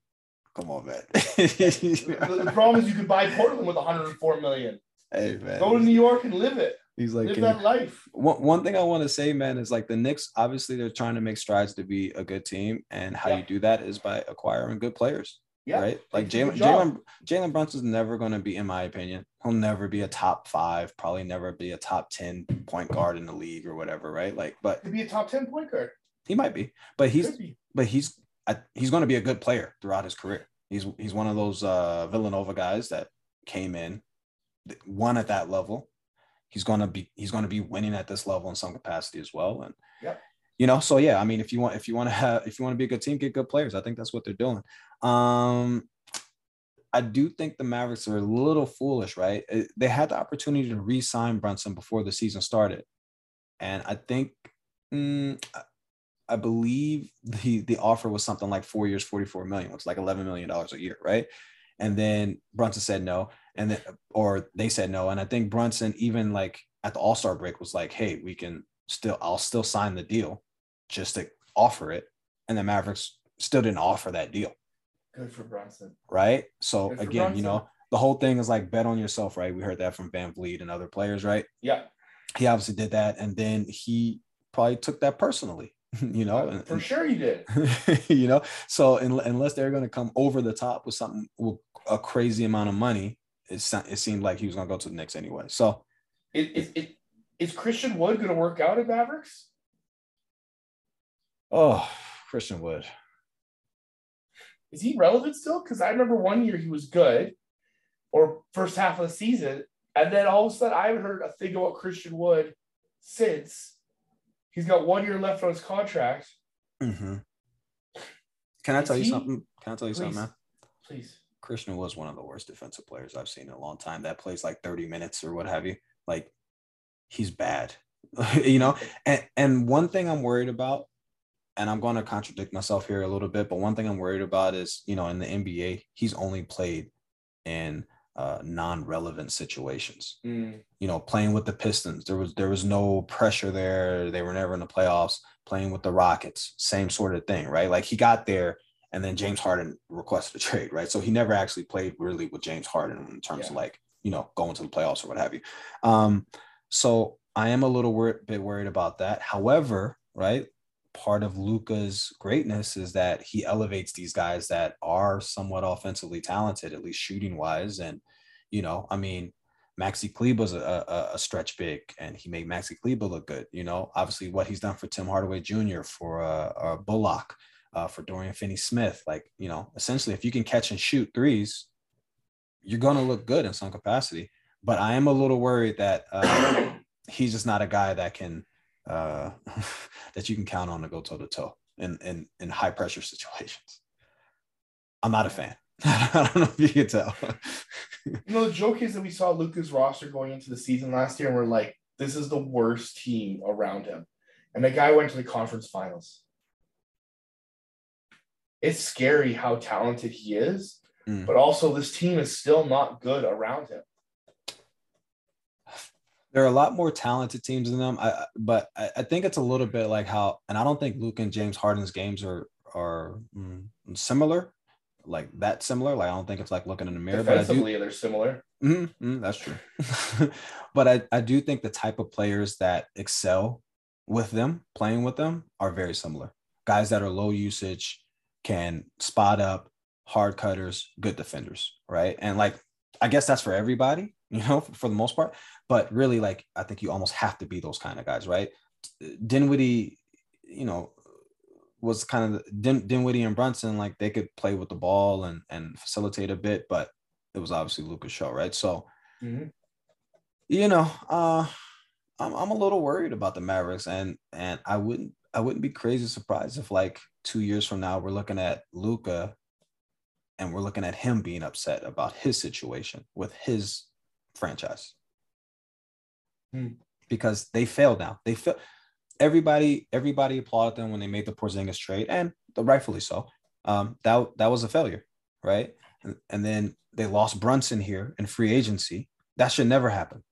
Come on, man. the, the problem is you could buy Portland with 104 million. hey man. Go to New York and live it. He's like, Live that life. one, one thing I want to say, man, is like the Knicks, obviously they're trying to make strides to be a good team. And how Yeah. you do that is by acquiring good players. Yeah. Right. Like Jalen. Jalen Jalen Brunson's never going to be, in my opinion, he'll never be a top five, probably never be a top 10 point guard in the league or whatever. Right. Like, but Could be a top 10 point guard. he might be, but he's be. but he's I, he's going to be a good player throughout his career. He's he's one of those uh, Villanova guys that came in, won at that level. He's going to be he's going to be winning at this level in some capacity as well. And Yep. you know, so yeah, I mean, if you want if you want to have if you want to be a good team, get good players. I think that's what they're doing. Um, I do think the Mavericks are a little foolish, right? They had the opportunity to re-sign Brunson before the season started, and I think. mm, I believe the the offer was something like four years, 44 million, which is like 11 million dollars a year, right? And then Brunson said no, and then or they said no, and I think Brunson even like at the All Star break was like, hey, we can still, I'll still sign the deal, just to offer it, and the Mavericks still didn't offer that deal, Good for Brunson. right? So again, you know, the whole thing is like bet on yourself, right? We heard that from VanVleet and other players, right? Yeah. He obviously did that, and then he probably took that personally, [LAUGHS] you know, and- for sure you did. [LAUGHS] you know so un- unless they're going to come over the top with something with a crazy amount of money it, it seemed like he was going to go to the Knicks anyway so Is, is, is, is Christian Wood going to work out at Mavericks? oh Christian Wood Is he relevant still? Because I remember one year he was good, or first half of the season, and then all of a sudden I haven't heard a thing about Christian Wood since he's got one year left on his contract. Mm-hmm. Can I Is tell you he- something? Can I tell you something, Please. man? Please. Christian was one of the worst defensive players I've seen in a long time. That plays like 30 minutes or what have you. Like he's bad. [LAUGHS] you know? And and one thing I'm worried about, and I'm going to contradict myself here a little bit, but one thing I'm worried about is, you know, in the NBA, he's only played in uh, non-relevant situations. Mm, You know, playing with the Pistons, there was there was no pressure there. They were never in the playoffs. Playing with the Rockets, same sort of thing, right? Like he got there, and then James Harden requested a [LAUGHS] trade, right? So he never actually played really with James Harden in terms of like you know going to the playoffs or what have you. Um, so I am a little wor- bit worried about that. However, right, part of Luka's greatness is that he elevates these guys that are somewhat offensively talented, at least shooting wise, and you know, I mean. Maxi Kleber's a, a, a stretch big, and he made Maxi Kleber look good. You know, obviously what he's done for Tim Hardaway Jr., for uh, uh, Bullock, uh, for Dorian Finney-Smith. Like, you know, essentially, if you can catch and shoot threes, you're going to look good in some capacity. But I am a little worried that uh, [COUGHS] he's just not a guy that can uh, [LAUGHS] that you can count on to go toe to toe in in in high pressure situations. I'm not a fan. [LAUGHS] I don't know if you can tell. You know, the joke is that we saw Luka's roster going into the season last year, and we're like, this is the worst team around him. And the guy went to the conference finals. It's scary how talented he is, Mm. but also this team is still not good around him. There are a lot more talented teams than them. I, but I, I think it's a little bit like how, and I don't think Luke and James Harden's games are are mm, similar, like that similar. Like I don't think it's like looking in the mirror. But I do, Defensively, they're similar. Mhm, mhm, that's true. [LAUGHS] but I, I do think the type of players that excel with them, playing with them, are very similar. Guys that are low usage, can spot up, hard cutters, good defenders, right? And like, I guess that's for everybody, you know, for, the most part. But really, like, I think you almost have to be those kind of guys, right? Dinwiddie, you know, was kind of Din, Dinwiddie and Brunson, like they could play with the ball and and facilitate a bit, but it was obviously Luka's show, right? So, Mhm. you know, uh, I'm I'm a little worried about the Mavericks, and and I wouldn't I wouldn't be crazy surprised if like two years from now we're looking at Luka, and we're looking at him being upset about his situation with his franchise, Hmm. because they failed now. They failed. Everybody everybody applauded them when they made the Porzingis trade, and rightfully so. Um, that that was a failure, right? And, and then they lost Brunson here in free agency. That should never happen,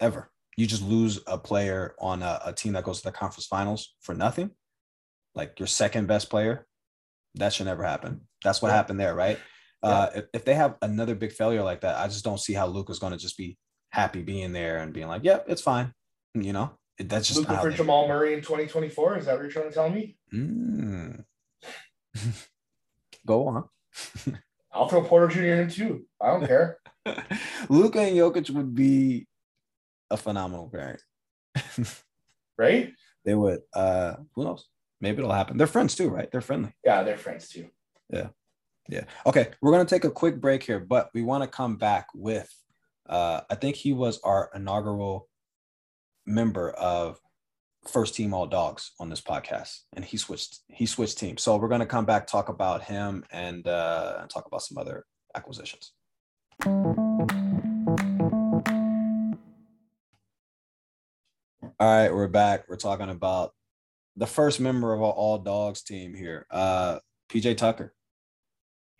ever. You just lose a player on a, a team that goes to the conference finals for nothing, like your second best player. That should never happen. That's what Yeah. happened there, right? Uh, if, if they have another big failure like that, I just don't see how Luka's going to just be happy being there and being like, "Yep, it's fine." You know, It- that's just Luka how for they- Jamal Murray in 2024. Is that what you're trying to tell me? Mm. [LAUGHS] Go on. [LAUGHS] I'll throw Porter Jr. in too. I don't care. [LAUGHS] Luka and Jokic would be a phenomenal pairing. Right? They would. Uh, who knows? Maybe it'll happen. They're friends too, right? They're friendly. Yeah, they're friends too. Yeah. Okay. We're gonna take a quick break here, but we want to come back with. Uh, I think he was our inaugural member of first team all dogs on this podcast, and he switched. He switched teams. So we're gonna come back talk about him and uh, talk about some other acquisitions. All right, we're back. We're talking about the first member of our all dogs team here, uh, PJ Tucker.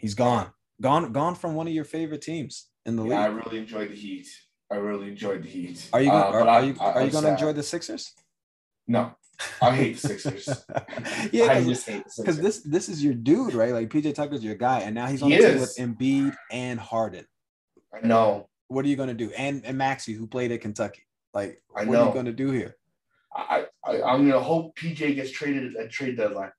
He's gone, gone, gone from one of your favorite teams in the Yeah, I really enjoyed the Heat. I really enjoyed the Heat. Are you gonna, Uh, are, are you I- are you gonna enjoy the Sixers? No, I hate the Sixers. [LAUGHS] [LAUGHS] yeah, I 'cause- just hate because this this is your dude, right? Like PJ Tucker's your guy, and now he's on He the team with. Embiid and Harden. I know. What are you gonna do? And and Maxey, who played at Kentucky. Like, I what are you gonna do here? I, I I'm gonna hope PJ gets traded at trade deadline.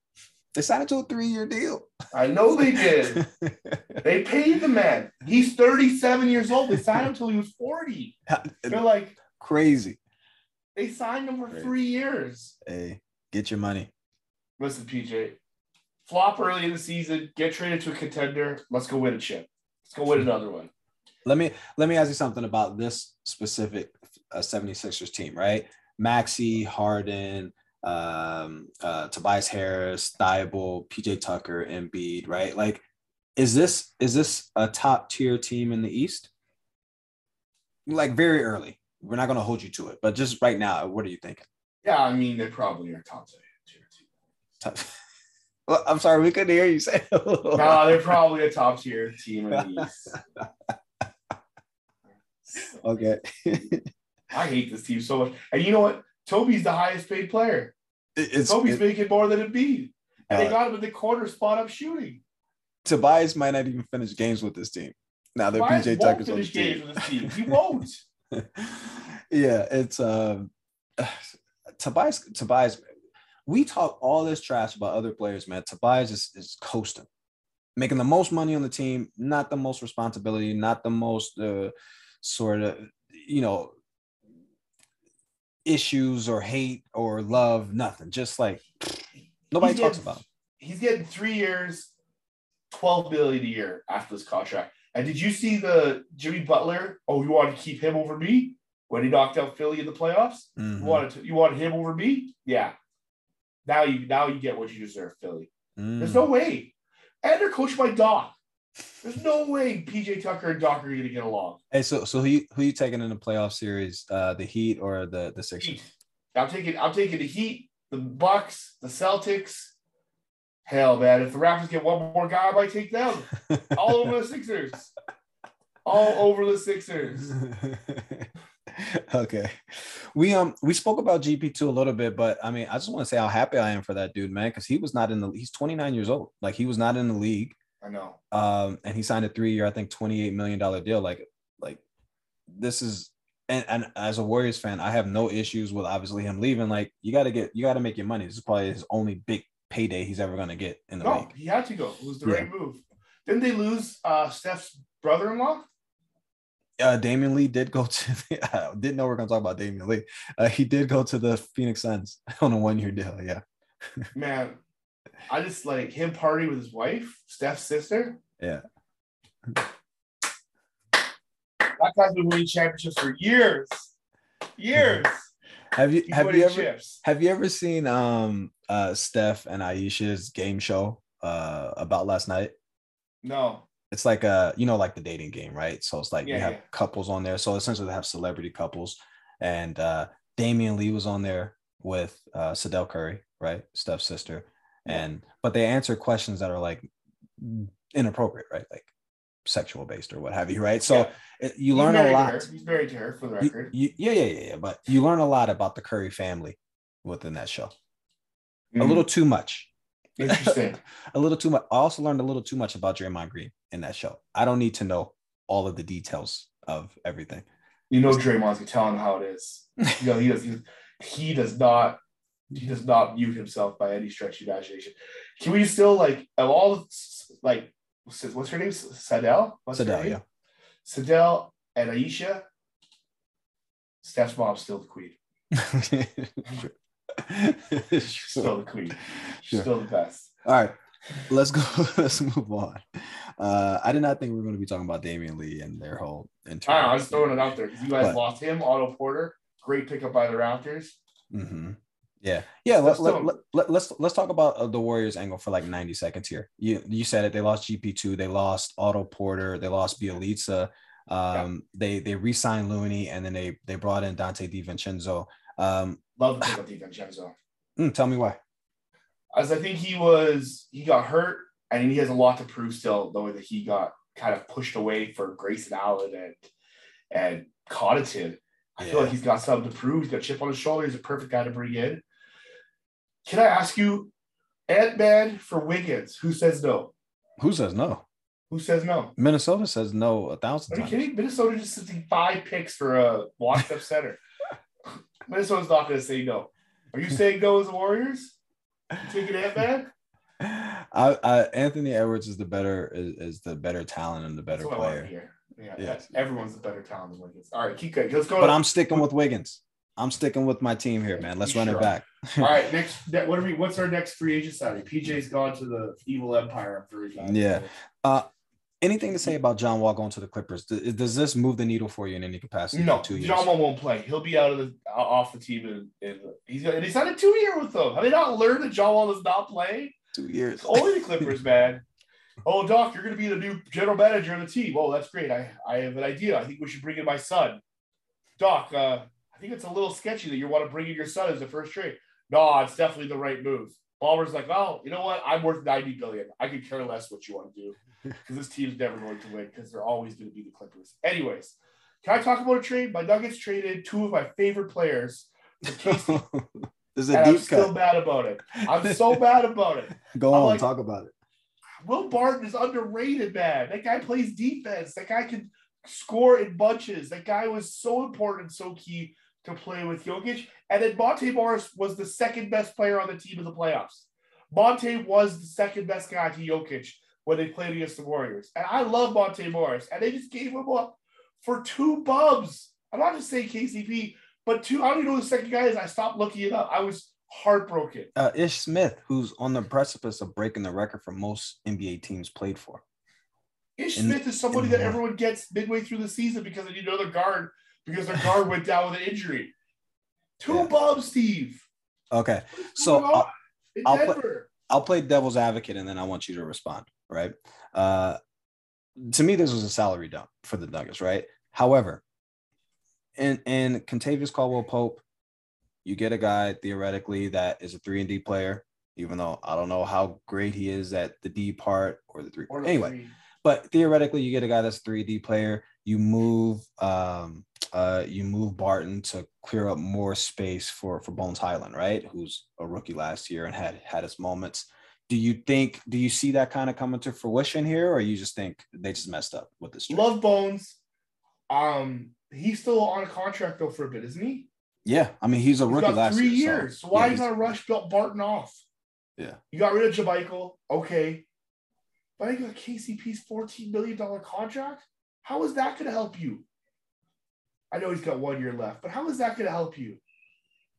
They signed him to a three year deal. I know they did. [LAUGHS] they paid the man. He's 37 years old. They signed him until he was 40. They're like Crazy. they signed him for Crazy. three years. Hey, get your money. Listen, PJ, flop early in the season, get traded to a contender. Let's go win a chip. Let's go win another one. Let me let me ask you something about this specific uh, 76ers team, right? Maxey, Harden, um, uh, Tobias Harris, Thybulle, PJ Tucker, Embiid, right? Like, is this is this a top tier team in the East? Like very early. We're not going to hold you to it, but just right now, what are you thinking? Yeah, I mean they probably are top tier team. Top- [LAUGHS] well, I'm sorry, we couldn't hear you say. [LAUGHS] No, they're probably a top tier team in the East. [LAUGHS] okay. I hate this team so much. And you know what? Toby's the highest paid player. it's Toby's it- making more than Embiid. And they Uh, got him in the corner spot up shooting. Tobias might not even finish games with this team. Now that Tobias PJ Tucker's on the games team. with this team. He [LAUGHS] won't. yeah, it's um [SIGHS] Tobias Tobias we talk all this trash about other players, man. Tobias is, is coasting, making the most money on the team, not the most responsibility, not the most uh, sort of, you know, issues or hate or love, nothing. Just like nobody He's talks getting- about. him. He's getting three years, 12 billion a year after this contract. And did you see the Jimmy Butler? Oh, you wanted to keep him over me when he knocked out Philly in the playoffs? You Mhm. wanted to, you wanted him over me? Yeah. Now you now you get what you deserve, Philly. There's Mm. no way. And they're coached by Doc. There's no way PJ Tucker and Doc are gonna get along. Hey, so so who you, who you taking in the playoff series? Uh, the Heat or the the Sixers? Heat. I'm taking I'm taking the Heat, the Bucks, the Celtics. Hell, man, if the Raptors get one more guy, I might take them. [LAUGHS] All over the Sixers. All over the Sixers. [LAUGHS] okay. We um we spoke about GP2 a little bit, but I mean, I just want to say how happy I am for that dude, man, because he was not in the he's 29 years old. Like he was not in the league. I know. Um, and he signed a three-year, I think 28 million dollar deal. Like, like this is and, and as a Warriors fan, I have no issues with obviously him leaving. Like, you gotta get you gotta make your money. This is probably his only big payday he's ever gonna get in the No, league. he had to go. It was the Yeah. right move. Didn't they lose uh, Steph's brother-in-law? uh, Damion Lee did go to. [LAUGHS] The, I didn't know we are gonna talk about Damion Lee. Uh, he did go to the Phoenix Suns [LAUGHS] on a one-year deal. Yeah, [LAUGHS] Man, I just like him party with his wife, Steph's sister. Yeah. That guy's been winning championships for years. Years. [LAUGHS] have you He's have you ever chips. have you ever seen um uh Steph and Ayesha's game show uh about last night? No. It's like a you know like the dating game, right? So it's like you have yeah. couples on there. So essentially they have celebrity couples, and uh Damion Lee was on there with uh Sydel Curry, right? Steph's sister, Yeah. And but they answer questions that are like inappropriate, right? Like sexual based or what have you, right? So Yeah. it, you learn a lot. He's married to her for the You- record. you- yeah, yeah, yeah, yeah. But you learn a lot about the Curry family within that show. A Mhm. little too much. interesting. [LAUGHS] A little too much. I also learned a little too much about Draymond Green in that show. I don't need to know all of the details of everything. You know Draymond's gonna tell him how it is. [LAUGHS] You know, he does he, he does not he does not mute himself by any stretch of imagination. Can we still like of all like what's her name? Sydel? What's her Sydel, name? yeah. Sydel and Ayesha. Steph's mom's still the queen. [LAUGHS] She's still the queen. She's Sure. still the best. All right, let's go. [LAUGHS] Let's move on. Uh, I did not think we were going to be talking about Damion Lee and their whole entire. I'm just throwing it out there because you guys But- lost him, Otto Porter. Great pickup by the Raptors. hmm Yeah, yeah. Let, Let's let, do 'em. let, let, let's let's talk about uh, the Warriors angle for like ninety seconds here. You you said it. They lost GP two. They lost Otto Porter. They lost Bjelica. Um, they they re-signed Looney, and then they they brought in Donte DiVincenzo. Um, Love the pickup DiVincenzo. mm, tell me why. As I think he was, he got hurt, and he has a lot to prove still, the way that he got kind of pushed away for Grayson Allen and and Connaughton. I feel like he's got something to prove. He's got a chip on his shoulder. He's a perfect guy to bring in. Can I ask you, Ant Man for Wiggins? Who says no? Who says no? Who says no? Minnesota says no a thousand Are you times. kidding? Minnesota just sitting five picks for a washed up [LAUGHS] center. Minnesota's not going to say no. Are you saying no as the Warriors? You taking Ant Man? I, I, Anthony Edwards is the better is, is the better talent and the better That's what I want to player. Yeah, Yes. everyone's the better talent than Wiggins. All right, keep going. Let's go. But I'm sticking with Wiggins. I'm sticking with my team here, man. Let's run sure it back. [LAUGHS] All right, next. ne- What are we? What's our next free agent signing? PJ's gone to the evil empire. I'm. Yeah. Uh, Anything to say about John Wall going to the Clippers? Does, does this move the needle for you in any capacity? No, two years? John Wall won't play. He'll be out of the off the team, and, he's and he's had a two year with them. Have they not learned that John Wall does not play? two years. It's only the [LAUGHS] Clippers, man. Oh, Doc, you're going to be the new general manager of the team. Oh, that's great. I, I have an idea. I think we should bring in my son. Doc, uh, I think it's a little sketchy that you want to bring in your son as the first trade. No, it's definitely the right move. Ballmer's like, oh, you know what? I'm worth 90 billion. I could care less what you want to do [LAUGHS] because this team's never going to win because they're always going to be the Clippers. Anyways, can I talk about a trade? My Nuggets traded two of my favorite players. [LAUGHS] this is a And I'm deep still cut. mad about it. I'm so mad about it. [LAUGHS] Go I'm on, like- talk about it. Will Barton is underrated, man. That guy plays defense. That guy can score in bunches. That guy was so important so key to play with Jokic. And then Monte Morris was the second best player on the team in the playoffs. Monte was the second best guy to Jokic when they played against the Warriors. And I love Monte Morris. And they just gave him up for two bubs. I'm not just saying KCP, but two. I don't even know who the second guy is. I stopped looking it up. I was heartbroken. Uh, Ish Smith, who's on the precipice of breaking the record for most NBA teams played for. Ish In- Smith is somebody that everyone gets midway through the season because they need another guard because their guard went down with an injury. Two Yeah. Steve. Okay, so I'll, I'll put- Denver. I'll play devil's advocate and then I want you to respond, right? Uh, to me, this was a salary dump for the Nuggets, right? However, in in Kentavious Caldwell Pope, you get a guy theoretically that is a three and D player, even though I don't know how great he is at the D part or the three. Or the anyway, three. but theoretically you get a guy that's 3D player. You move um uh you move Barton to clear up more space for for Bones Hyland, right? Who's a rookie last year and had had his moments. Do you think do you see that kind of coming to fruition here, or you just think they just messed up with this? trade? Love Bones. Um, he's still on a contract though for a bit, isn't he? Yeah, I mean he's a He's rookie got last three year. years. So, why yeah, you rush Bill Barton off? Yeah. You got rid of JaMychal, okay. But I got KCP's $14 million contract. How is that gonna help you? I know he's got one year left, but how is that gonna help you?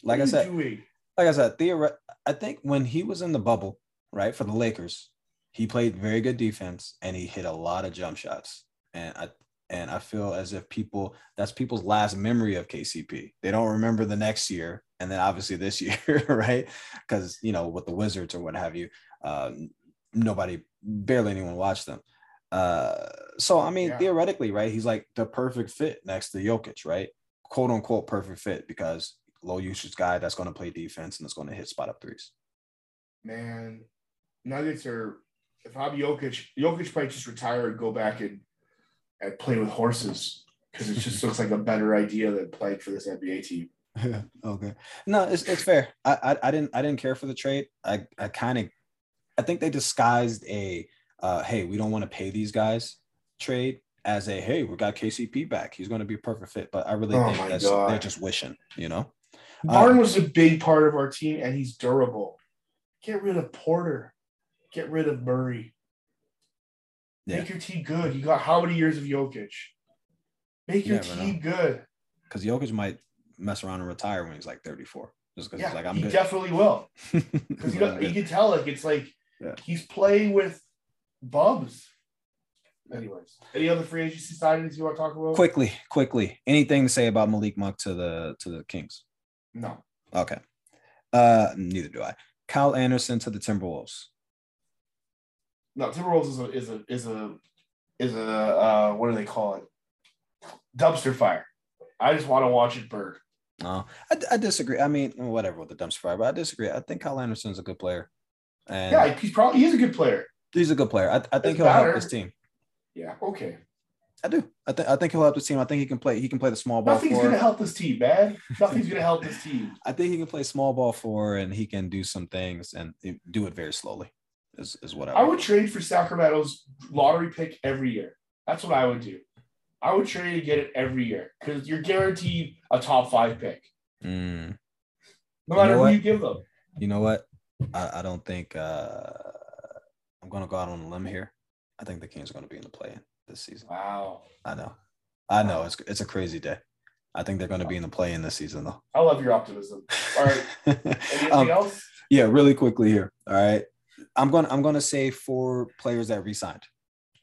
like I are you said, doing? like I said, theoret- I think when he was in the bubble, right, for the Lakers, he played very good defense and he hit a lot of jump shots. And I and I feel as if people that's people's last memory of KCP. They don't remember the next year and then obviously this [LAUGHS] year, right? Because you know, with the Wizards or what have you, um, nobody, barely anyone watched them. Uh, so I mean, Yeah. theoretically, right? He's like the perfect fit next to Jokic, right? Quote unquote perfect fit because low usage guy that's going to play defense and is going to hit spot up threes. Man, Nuggets are. If I'm Jokic, Jokic might just retire and go back and and play with horses because it just [LAUGHS] looks like a better idea than playing for this NBA team. [LAUGHS] okay. No, it's it's fair. I, I I didn't I didn't care for the trade. I I kind of I think they disguised a uh hey we don't want to pay these guys trade as a hey we got KCP back he's going to be a perfect fit. But I really Oh think that's God. they're just wishing, you know. Barton was a big part of our team, and he's durable. Get rid of Porter. Get rid of Murray. Yeah. Make your team good. You got how many years of Jokic? Make your You team good. Because Jokic might mess around and retire when he's like 34. Just because Yeah, he's like, I'm he good. definitely will. [LAUGHS] Because you, know, you can tell, like it's like Yeah. he's playing with bubs. Anyways, any other free agency signings you want to talk about? quickly, quickly. Anything to say about Malik Monk to the to the Kings? No. Okay. Uh neither do I. Kyle Anderson to the Timberwolves. No, Timberwolves is a is a is a is a uh, what do they call it? Dumpster fire. I just want to watch it burn. No, I, I disagree. I mean, whatever with the dumpster fire, but I disagree. I think Kyle Anderson's a good player. And Yeah, he's probably he's a good player. He's a good player. I, I think he'll help matter. this team. Yeah, okay. I do. I think I think he'll help this team. I think he can play. He can play the small ball Nothing's four. gonna help this team, man. Nothing's gonna help this team. [LAUGHS] I think he can play small ball four, and he can do some things and do it very slowly. Is is what I, I would trade for Sacramento's lottery pick every year. That's what I would do. I would trade and get it every year because you're guaranteed a top five pick, Mm. no You matter know who what? you give them. You know what? I, I don't think uh, I'm gonna go out on a limb here. I think the Kings are gonna be in the play-in this season. Wow, I know, I know. It's it's a crazy day. I think they're gonna be in the play-in this season though. I love your optimism. [LAUGHS] All right, anything Um, else? yeah, really quickly here. All right, I'm gonna I'm gonna say four players that resigned.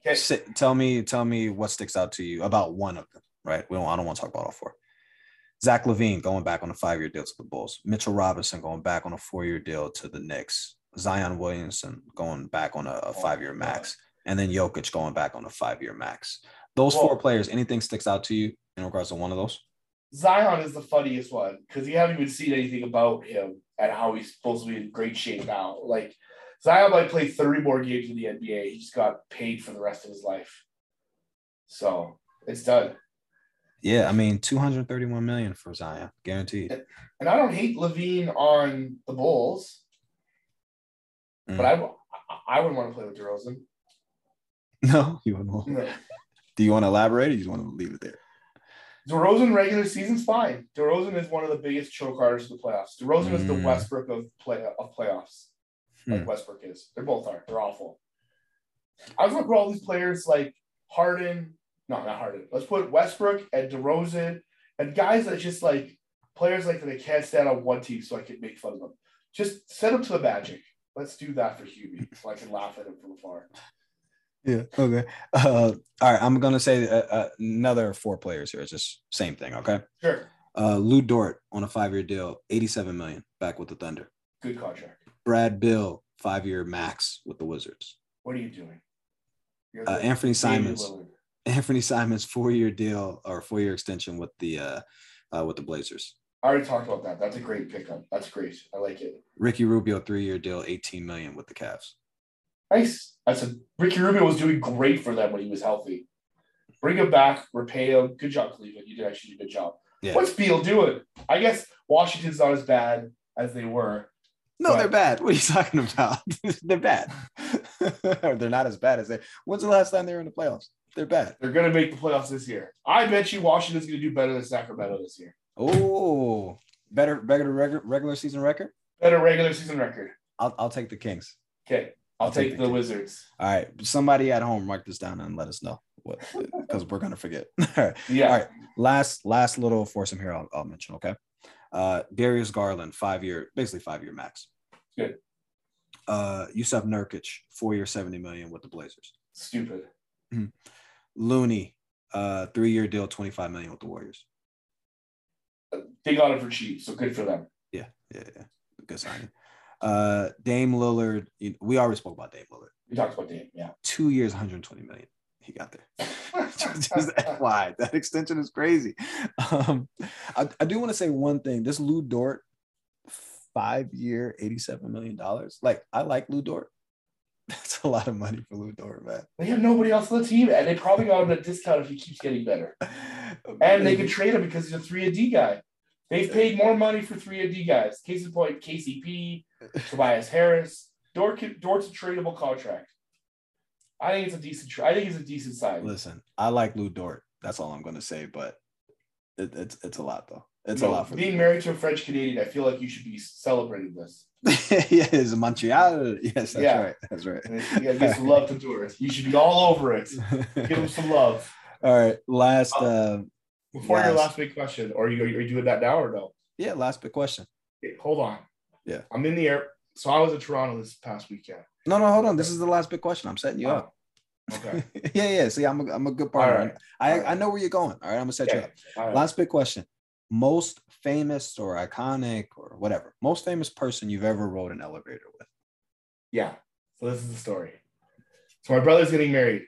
Okay. Sit, tell me, tell me what sticks out to you about one of them. Right? We don't. I don't want to talk about all four. Zach LaVine going back on a five-year deal to the Bulls. Mitchell Robinson going back on a four-year deal to the Knicks. Zion Williamson going back on a, a oh five-year max, and then Jokic going back on a five-year max. Those well, four players. Anything sticks out to you in regards to one of those? Zion is the funniest one because you haven't even seen anything about him and how he's supposed to be in great shape now. Like Zion might play 30 more games in the NBA. He just got paid for the rest of his life. So it's done. Yeah, I mean, 231 million for Zion, guaranteed. And I don't hate LaVine on the Bulls, mm. but I I wouldn't want to play with DeRozan. [LAUGHS] No, you wouldn't. Want. No. Do you want to elaborate, or you just want to leave it there? DeRozan regular season's fine. DeRozan is one of the biggest choke artists of the playoffs. DeRozan mm. is the mm. Westbrook of play of playoffs, hmm. like Westbrook is. They both are. They're awful. I was for all these players like Harden, no, not Harden. Let's put Westbrook and DeRozan and guys that just like players like that I can't stand on one team so I can make fun of them. Just send them to the Magic. Let's do that for Hubie so I can laugh at him from afar. Yeah. Okay. Uh, all right. I'm gonna say uh, uh, another four players here. It's just same thing. Okay. Sure. Uh, Lu Dort on a five-year deal, 87 million, back with the Thunder. Good contract. Brad Beal, five-year max with the Wizards. What are you doing? Uh, [LAUGHS] Anfernee Simons. Anfernee Simons four year deal or four year extension with the uh, uh, with the Blazers. I already talked about that. That's a great pickup. That's great. I like it. Ricky Rubio three year deal, eighteen million with the Cavs. Nice. I said Ricky Rubio was doing great for them when he was healthy. Bring him back, repay him. Good job, Cleveland. You did actually do a good job. Yeah. What's Beal doing? I guess Washington's not as bad as they were. No, but... they're bad. What are you talking about? [LAUGHS] they're bad. [LAUGHS] they're not as bad as they. When's the last time they were in the playoffs? They're bad. They're going to make the playoffs this year. I bet you Washington's going to do better than Sacramento this year. Oh, better, better regular, regular season record. Better regular season record. I'll, I'll take the Kings. Okay, I'll, I'll take, take, the, the Wizards. All right, somebody at home write this down and let us know what because we're gonna forget. [LAUGHS] All right. Yeah. All right. Last last little foursome here I'll, I'll mention. Okay. Uh, Darius Garland, five year, basically five year max. Good. Uh, Jusuf Nurkic, four year, seventy million with the Blazers. Stupid. Mm-hmm. Looney, uh, three year deal, 25 million with the Warriors. They got it for cheap, so good for them. Yeah, yeah, yeah. Good signing. Uh, Dame Lillard, we already spoke about Dame Lillard. We talked about Dame, yeah. Two years, 120 million. He got there. [LAUGHS] Just why that extension is crazy. Um, I, I do want to say one thing. This Lu Dort, five year, 87 million dollars. Like I like Lu Dort. That's a lot of money for Lu Dort, man. They have nobody else on the team, and they probably got him a discount if he keeps getting better. and they could trade him because he's a three and D guy. They've paid more money for three and D guys. Case in point, KCP, Tobias Harris. Dort, Dort's a tradable contract. I think it's a decent. I think it's a decent size. Listen, I like Lu Dort. That's all I'm going to say, but it, it's it's a lot though. It's a lot for being married to a French Canadian. I feel like you should be celebrating this. [LAUGHS] yes, Montreal. Yes, that's yeah. right. That's right. Yeah, get some love to tourists. You should be all over it. Give them some love. [LAUGHS] All right. Last. Uh, uh, before last, your last big question, or are you are you doing that now or no? Yeah, last big question. Hold on. Yeah. I'm in the air. So I was in Toronto this past weekend. No, no, hold on. This is the last big question. I'm setting you oh, up. Okay. [LAUGHS] yeah, yeah. See, I'm a, I'm a good partner. Right. I, right. I know where you're going. All right. I'm gonna set you up. Last big question most famous or iconic or whatever, most famous person you've ever rode an elevator with? Yeah. So this is the story. So my brother's getting married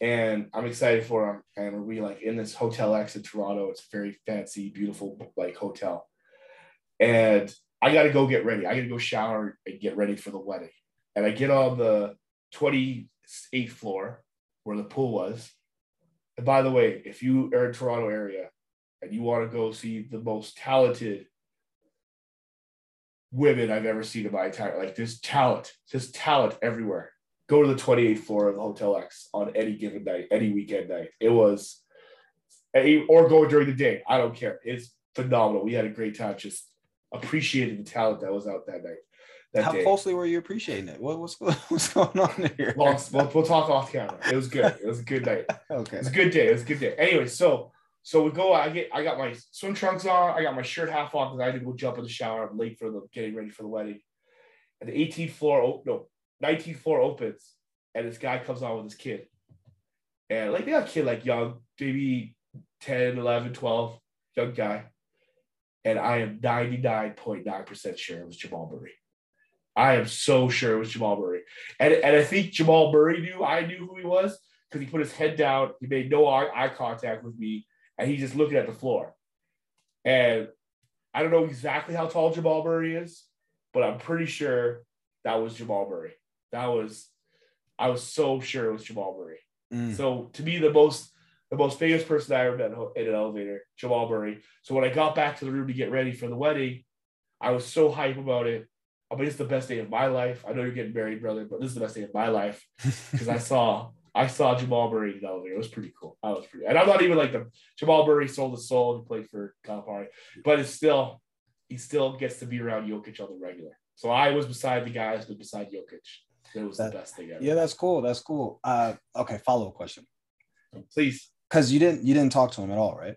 and I'm excited for him. And we like in this Hotel X in Toronto. It's a very fancy, beautiful like hotel. And I got to go get ready. I got to go shower and get ready for the wedding. And I get on the 28th floor where the pool was. And by the way, if you are in Toronto area, and you want to go see the most talented women I've ever seen in my entire like there's talent, just talent everywhere. Go to the 28th floor of the Hotel X on any given night, any weekend night. It was eh, or go during the day. I don't care. It's phenomenal. We had a great time just appreciating the talent that was out that night. That How day. closely were you appreciating it? What, what's [LAUGHS] what's going on here? Well, we'll, we'll talk off camera. It was good. It was a good night. [LAUGHS] okay. It was a good day. It was a good day. Anyway, so so we go. I get. I got my swim trunks on. I got my shirt half off because I had to go jump in the shower. I'm late for the getting ready for the wedding. And the 18th floor, oh, no, 19th floor opens, and this guy comes on with his kid. And like they got a kid like young, maybe 10, 11, 12, young guy. And I am 99.9% sure it was Jamal Murray. I am so sure it was Jamal Murray. And, and I think Jamal Murray knew I knew who he was because he put his head down. He made no eye, eye contact with me. And he's just looking at the floor. And I don't know exactly how tall Jamal Murray is, but I'm pretty sure that was Jamal Murray. That was, I was so sure it was Jamal Murray. Mm. So to me, the most the most famous person I ever met in an elevator, Jamal Murray. So when I got back to the room to get ready for the wedding, I was so hype about it. I mean, it's the best day of my life. I know you're getting married, brother, but this is the best day of my life [LAUGHS] because I saw I saw Jamal Murray in the elevator. It was pretty cool. I was pretty, and I'm not even like the Jamal Murray sold his soul and played for Calipari, but it's still he still gets to be around Jokic on the regular. So I was beside the guys, but beside Jokic. It was that, the best thing ever. Yeah, that's cool. That's cool. Uh, okay, follow up question. Please. Because you didn't you didn't talk to him at all, right?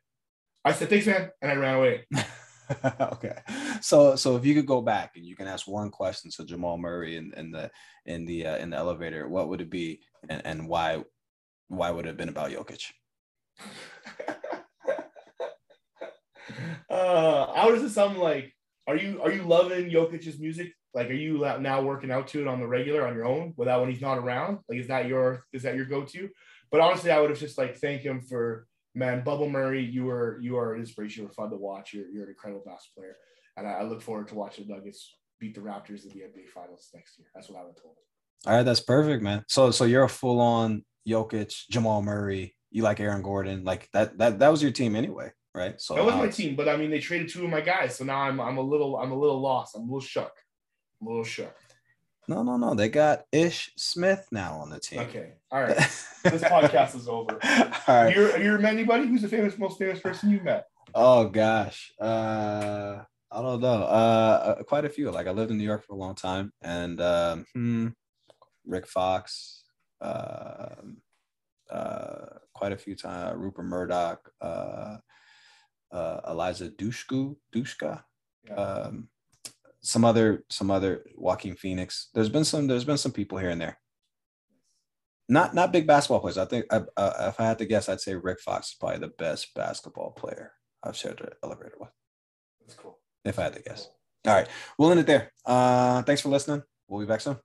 I said thanks, man, and I ran away. [LAUGHS] okay. So so if you could go back and you can ask one question to Jamal Murray in, in the in the uh, in the elevator, what would it be and, and why why would it have been about Jokic? [LAUGHS] uh how does it sound like are you are you loving Jokic's music? Like are you now working out to it on the regular on your own without when he's not around? Like is that your is that your go-to? But honestly, I would have just like thank him for man, Bubble Murray, you were you are an inspiration. You were fun to watch. You're, you're an incredible basketball player, and I, I, look forward to watching the Nuggets beat the Raptors in the NBA Finals next year. That's what I would told. All right, that's perfect, man. So so you're a full on Jokic, Jamal Murray. You like Aaron Gordon, like that that that was your team anyway, right? So that was my team, but I mean they traded two of my guys, so now I'm I'm a little I'm a little lost. I'm a little shook. I'm a little shook. No, no, no. They got Ish Smith now on the team. Okay. All right. [LAUGHS] this podcast is over. All right. You're, you remember anybody who's the famous, most famous person you met? Oh gosh. Uh, I don't know. Uh, uh, quite a few. Like I lived in New York for a long time, and um, hmm, Rick Fox, uh, uh, quite a few times. Rupert Murdoch, uh, uh, Eliza Dushku, Dushka. Yeah. Um, some other some other Joaquin Phoenix. There's been some there's been some people here and there. Not not big basketball players. I think uh, uh, if I had to guess, I'd say Rick Fox is probably the best basketball player I've shared the elevator with. That's cool. If I had to guess. All right, we'll end it there. Uh, thanks for listening. We'll be back soon.